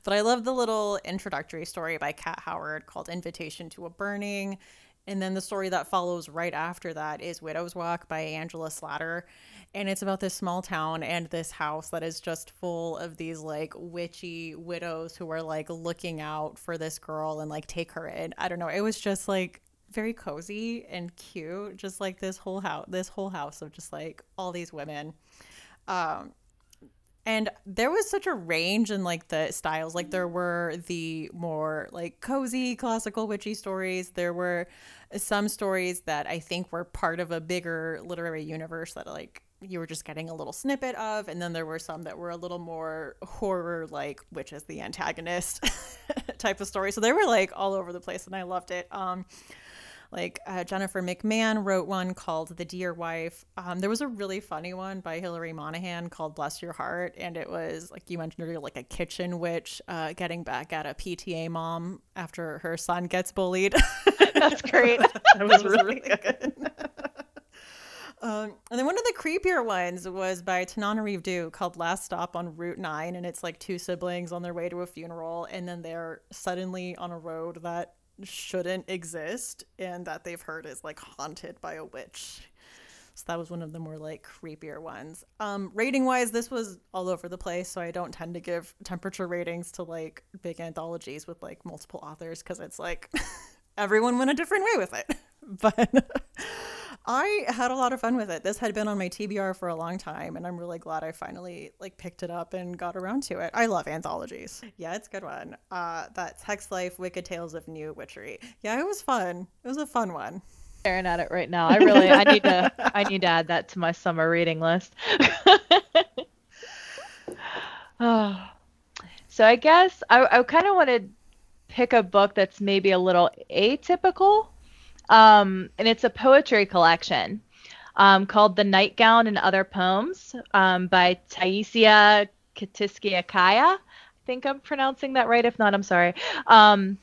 But I love the little introductory story by Kat Howard called "Invitation to a Burning." And then the story that follows right after that is Widow's Walk by Angela Slatter and it's about this small town and this house that is just full of these like witchy widows who are like looking out for this girl and like take her in. I don't know. It was just like very cozy and cute, just like this whole house, this whole house of just like all these women. Um, and there was such a range in like the styles. Like there were the more like cozy classical witchy stories. There were some stories that I think were part of a bigger literary universe that like you were just getting a little snippet of and then there were some that were a little more horror like which is the antagonist *laughs* type of story so they were like all over the place and i loved it um like uh, jennifer mcmahon wrote one called the dear wife um, there was a really funny one by hilary monahan called bless your heart and it was like you mentioned earlier like a kitchen witch uh, getting back at a pta mom after her son gets bullied *laughs* that's great *laughs* that was really good *laughs* um, and then one of the creepier ones was by Tananarive Due called Last Stop on Route 9. And it's like two siblings on their way to a funeral. And then they're suddenly on a road that shouldn't exist and that they've heard is like haunted by a witch. So that was one of the more like creepier ones. Um, rating wise, this was all over the place. So I don't tend to give temperature ratings to like big anthologies with like multiple authors because it's like *laughs* everyone went a different way with it. *laughs* But. *laughs* I had a lot of fun with it. This had been on my TBR for a long time, and I'm really glad I finally like picked it up and got around to it. I love anthologies. Yeah, it's a good one. Uh, that's Hex Life: Wicked Tales of New Witchery. Yeah, it was fun. It was a fun one. Staring at it right now. I really, I need to, I need to add that to my summer reading list. oh. *laughs* *sighs* So I guess I, I kind of want to pick a book that's maybe a little atypical um, and it's a poetry collection um, called The Nightgown and Other Poems um, by Taisia Kitaiskaia. I think I'm pronouncing that right. If not, I'm sorry. Um,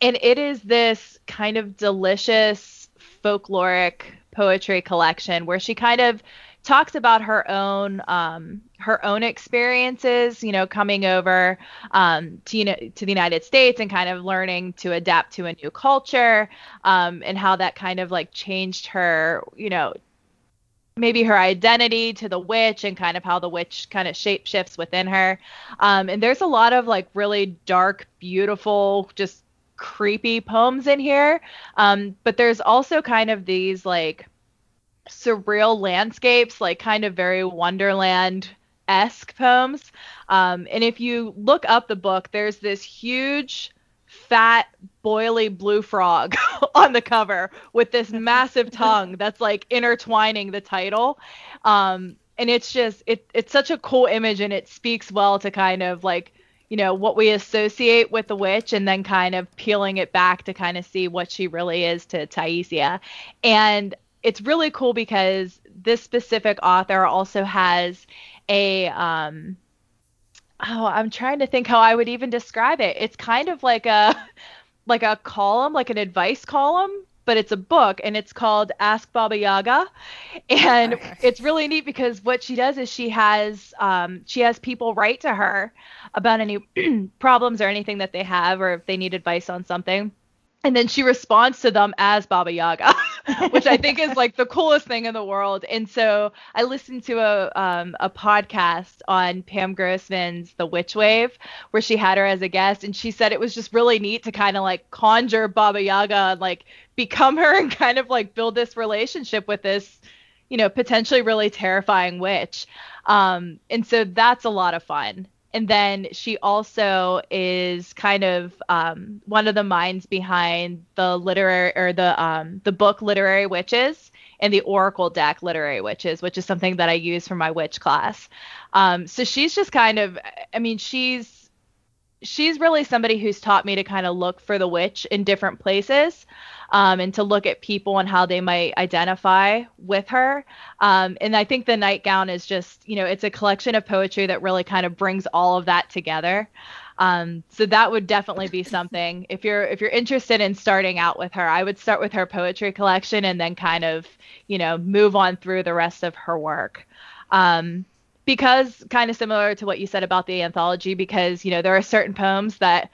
and it is this kind of delicious folkloric poetry collection where she kind of talks about her own um, her own experiences, you know, coming over um, to you know to the United States and kind of learning to adapt to a new culture, um, and how that kind of like changed her, you know, maybe her identity to the witch and kind of how the witch kind of shape shifts within her. Um, and there's a lot of like really dark, beautiful, just creepy poems in here. Um, but there's also kind of these like surreal landscapes, like kind of very Wonderland esque poems. Um, and if you look up the book, there's this huge, fat, boily blue frog *laughs* on the cover with this *laughs* massive tongue that's like intertwining the title. Um, and it's just it, it's such a cool image and it speaks well to kind of like you know what we associate with the witch and then kind of peeling it back to kind of see what she really is to Taisia. And it's really cool because this specific author also has a um oh i'm trying to think how i would even describe it. It's kind of like a *laughs* like a column like an advice column but it's a book and it's called ask baba yaga. And okay. it's really neat because what she does is she has um, she has people write to her about any *clears throat* problems or anything that they have or if they need advice on something. And then she responds to them as Baba Yaga, *laughs* *laughs* which I think is like the coolest thing in the world. And so I listened to a um, a podcast on Pam Grossman's The Witch Wave, where she had her as a guest, and she said it was just really neat to kind of like conjure Baba Yaga and like become her and kind of like build this relationship with this, you know, potentially really terrifying witch. Um, and so that's a lot of fun and then she also is kind of um, one of the minds behind the literary or the um, the book literary witches and the Oracle deck, Literary Witches, which is something that I use for my witch class. Um, so she's just kind of, I mean, she's she's really somebody who's taught me to kind of look for the witch in different places um, and to look at people and how they might identify with her. Um, and I think the nightgown is just, you know, it's a collection of poetry that really kind of brings all of that together. Um, so that would definitely be something. If you're if you're interested in starting out with her, I would start with her poetry collection and then kind of, you know, move on through the rest of her work. Um, because kind of similar to what you said about the anthology, because you know there are certain poems that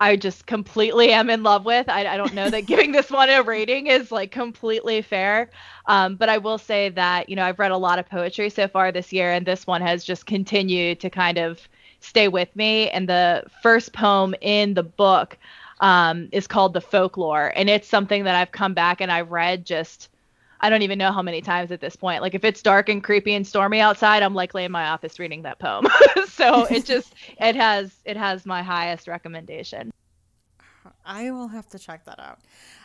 I just completely *laughs* am in love with. I, I don't know that giving this one a rating is like completely fair. Um, but I will say that, you know, I've read a lot of poetry so far this year, and this one has just continued to kind of stay with me. And the first poem in the book um, is called The Folklore. And it's something that I've come back and I've read just I don't even know how many times at this point. Like if it's dark and creepy and stormy outside, I'm likely in my office reading that poem. *laughs* so it *laughs* just it has it has my highest recommendation. I will have to check that out.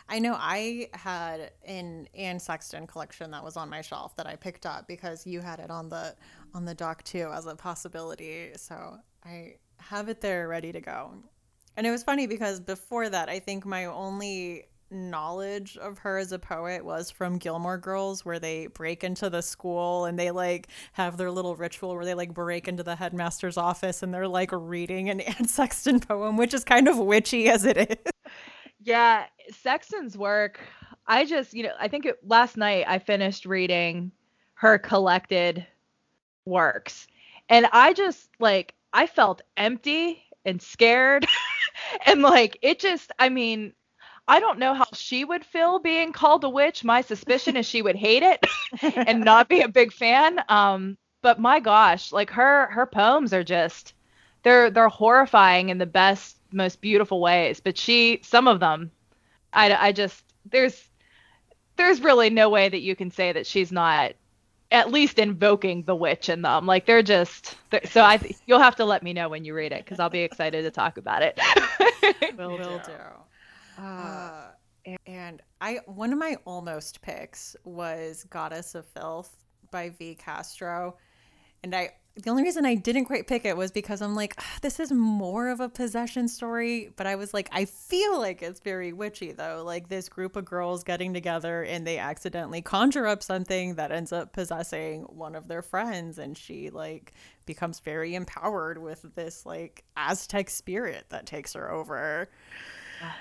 I know I had an Anne Sexton collection that was on my shelf that I picked up because you had it on the on the dock too as a possibility. So I have it there ready to go. And it was funny because before that, I think my only knowledge of her as a poet was from Gilmore Girls, where they break into the school and they like have their little ritual where they like break into the headmaster's office and they're like reading an *laughs* Anne Sexton poem, which is kind of witchy as it is. Yeah, Sexton's work. I just, you know, I think it, last night I finished reading her collected works, and I just like I felt empty and scared. *laughs* and like it just I mean I don't know how she would feel being called a witch. My suspicion is she would hate it *laughs* and not be a big fan. Um, but my gosh, like her her poems are just they're they're horrifying in the best, most beautiful ways. But she some of them, I I just there's there's really no way that you can say that she's not at least invoking the witch in them. Like they're just they're, so I you'll have to let me know when you read it because I'll be excited to talk about it. *laughs* will, will do. Uh, and I one of my almost picks was Goddess of Filth by V. Castro. And I the only reason I didn't quite pick it was because I'm like, this is more of a possession story. But I was like, I feel like it's very witchy though. Like this group of girls getting together and they accidentally conjure up something that ends up possessing one of their friends. And she like becomes very empowered with this like Aztec spirit that takes her over.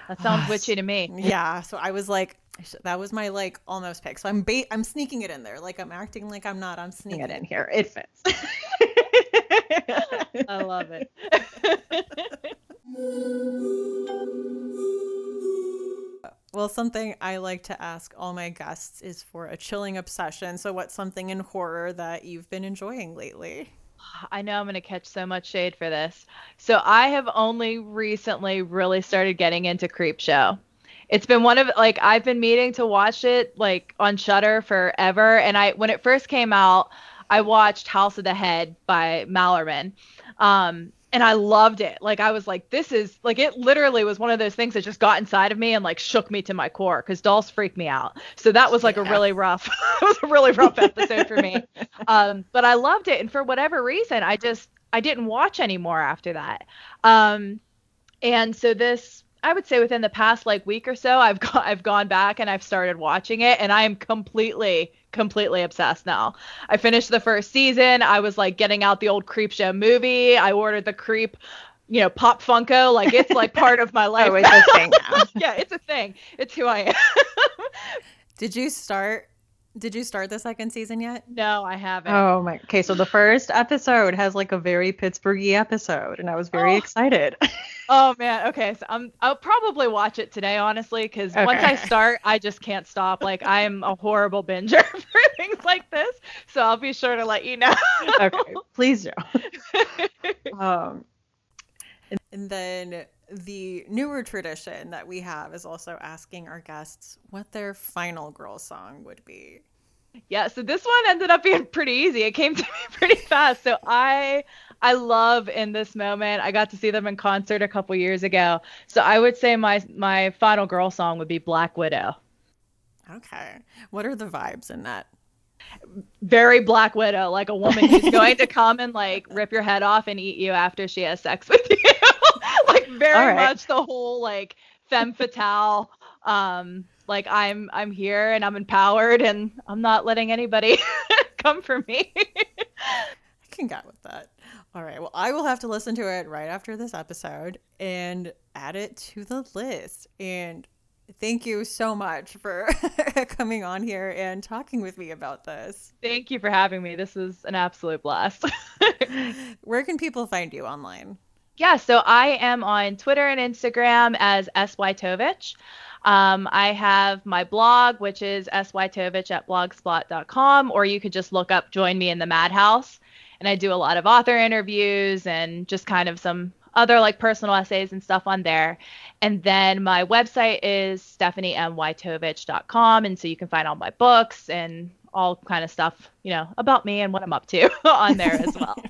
That sounds *sighs* witchy to me. Yeah. So I was like, that was my like almost pick. So I'm ba- I'm sneaking it in there. Like I'm acting like I'm not. I'm sneaking it in here. It fits. I love it. *laughs* Well, something I like to ask all my guests is for a chilling obsession. So, what's something in horror that you've been enjoying lately? I know I'm going to catch so much shade for this. So I have only recently really started getting into Creepshow. It's been one of like I've been meaning to watch it like on Shudder forever and I when it first came out, I watched House of the Head by Malerman. Um and I loved it. Like I was like, this is like it literally was one of those things that just got inside of me and like shook me to my core because dolls freak me out. So that was like yeah. a really rough, *laughs* it was a really rough episode for me. *laughs* Um, but I loved it, and for whatever reason, I just I didn't watch anymore after that. Um, and so this I would say within the past like week or so, I've *laughs* got I've gone back and I've started watching it, and I am completely completely obsessed now. I finished the first season. I was like getting out the old Creepshow movie. I ordered the Creep, you know, Pop Funko. Like it's like part of my *laughs* oh, life. oh, it's a thing *laughs* now. yeah, it's a thing. It's who I am. *laughs* Did you start did you start the second season yet? No, I haven't. Oh my. Okay, so the first episode has like a very Pittsburghy episode, and I was very oh. excited. Oh man. Okay, so I'm I'll probably watch it today, honestly, because okay. once I start, I just can't stop. Like I am a horrible binger *laughs* for things like this, so I'll be sure to let you know. okay, please do. *laughs* um, and then the newer tradition that we have is also asking our guests what their final girl song would be. Yeah, so this one ended up being pretty easy. It came *laughs* to me pretty fast. So I I love in this moment. I got to see them in concert a couple years ago. So I would say my my final girl song would be Black Widow. Okay. What are the vibes in that? Very Black Widow, like a woman who's *laughs* going to come and like rip your head off and eat you after she has sex with you. *laughs* like very right. much the whole like femme fatale. Um, like I'm I'm here and I'm empowered and I'm not letting anybody *laughs* come for me. I can get with that. All right. Well, I will have to listen to it right after this episode and add it to the list. And thank you so much for *laughs* coming on here and talking with me about this. Thank you for having me. This is an absolute blast. *laughs* Where can people find you online? Yeah, so I am on Twitter and Instagram as sytovich. Um, I have my blog, which is sytovich at blogspot.com, or you could just look up Join Me in the Madhouse. And I do a lot of author interviews and just kind of some other like personal essays and stuff on there. And then my website is stephaniewytovich.com. And so you can find all my books and all kind of stuff, you know, about me and what I'm up to *laughs* on there as well.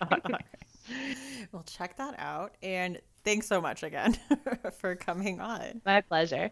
*laughs* well, check that out. And thanks so much again *laughs* for coming on. My pleasure.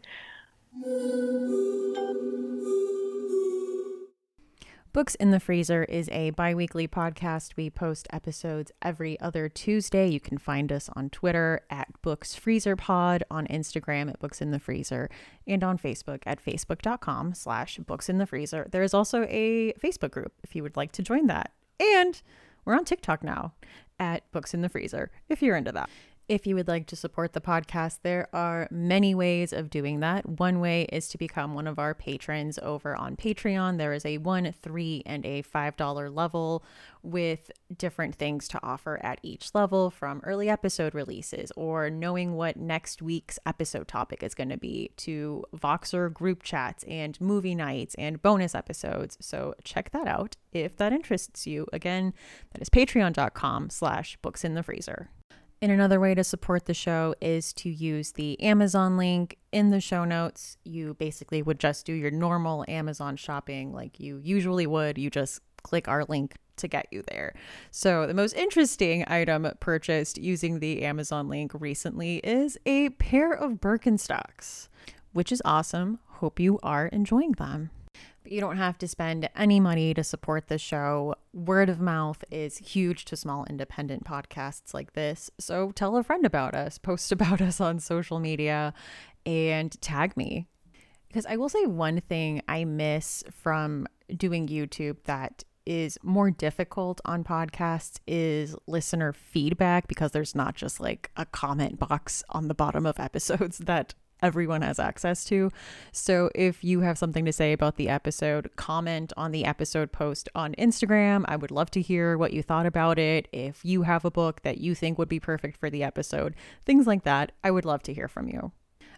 Books in the Freezer is a bi weekly podcast. We post episodes every other Tuesday. You can find us on Twitter at Books Freezer Pod, on Instagram at Books in the Freezer, and on Facebook at facebook.com slash Books in the Freezer. There is also a Facebook group if you would like to join that. And we're on TikTok now at Books in the Freezer if you're into that. If you would like to support the podcast, there are many ways of doing that. One way is to become one of our patrons over on Patreon. There is a one, three, and a five dollar level with different things to offer at each level, from early episode releases or knowing what next week's episode topic is going to be, to Voxer group chats and movie nights and bonus episodes. So check that out if that interests you. Again, that is patreon.com slash books in the freezer. And another way to support the show is to use the Amazon link in the show notes. You basically would just do your normal Amazon shopping like you usually would. You just click our link to get you there. So, the most interesting item purchased using the Amazon link recently is a pair of Birkenstocks, which is awesome. Hope you are enjoying them. You don't have to spend any money to support the show. Word of mouth is huge to small independent podcasts like this. So tell a friend about us, post *laughs* about us on social media, and tag me. Because I will say one thing I miss from doing YouTube that is more difficult on podcasts is listener feedback because there's not just like a comment box on the bottom of episodes *laughs* that everyone has access to. So if you have something to say about the episode, comment on the episode post on Instagram. I would love to hear what you thought about it. If you have a book that you think would be perfect for the episode, things like that, I would love to hear from you.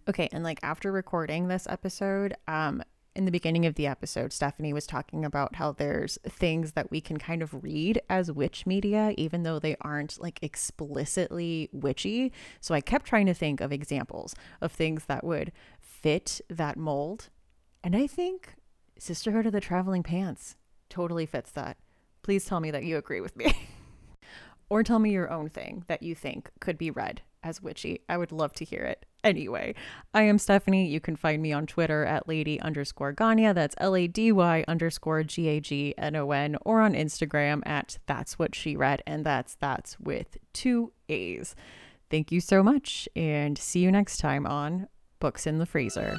Okay, and like after recording this episode, um, in the beginning of the episode, Stephanie was talking about how there's things that we can kind of read as witch media, even though they aren't like explicitly witchy. So I kept trying to think of examples of things that would fit that mold. And I think Sisterhood of the Traveling Pants totally fits that. Please tell me that you agree with me. *laughs* or tell me your own thing that you think could be read as witchy. I would love to hear it. Anyway, I am Stephanie. You can find me on Twitter at lady underscore Gagnon. That's L A D Y underscore G A G N O N, or on Instagram at That's What She Read, and that's that's with two A's. Thank you so much, and see you next time on Books in the Freezer.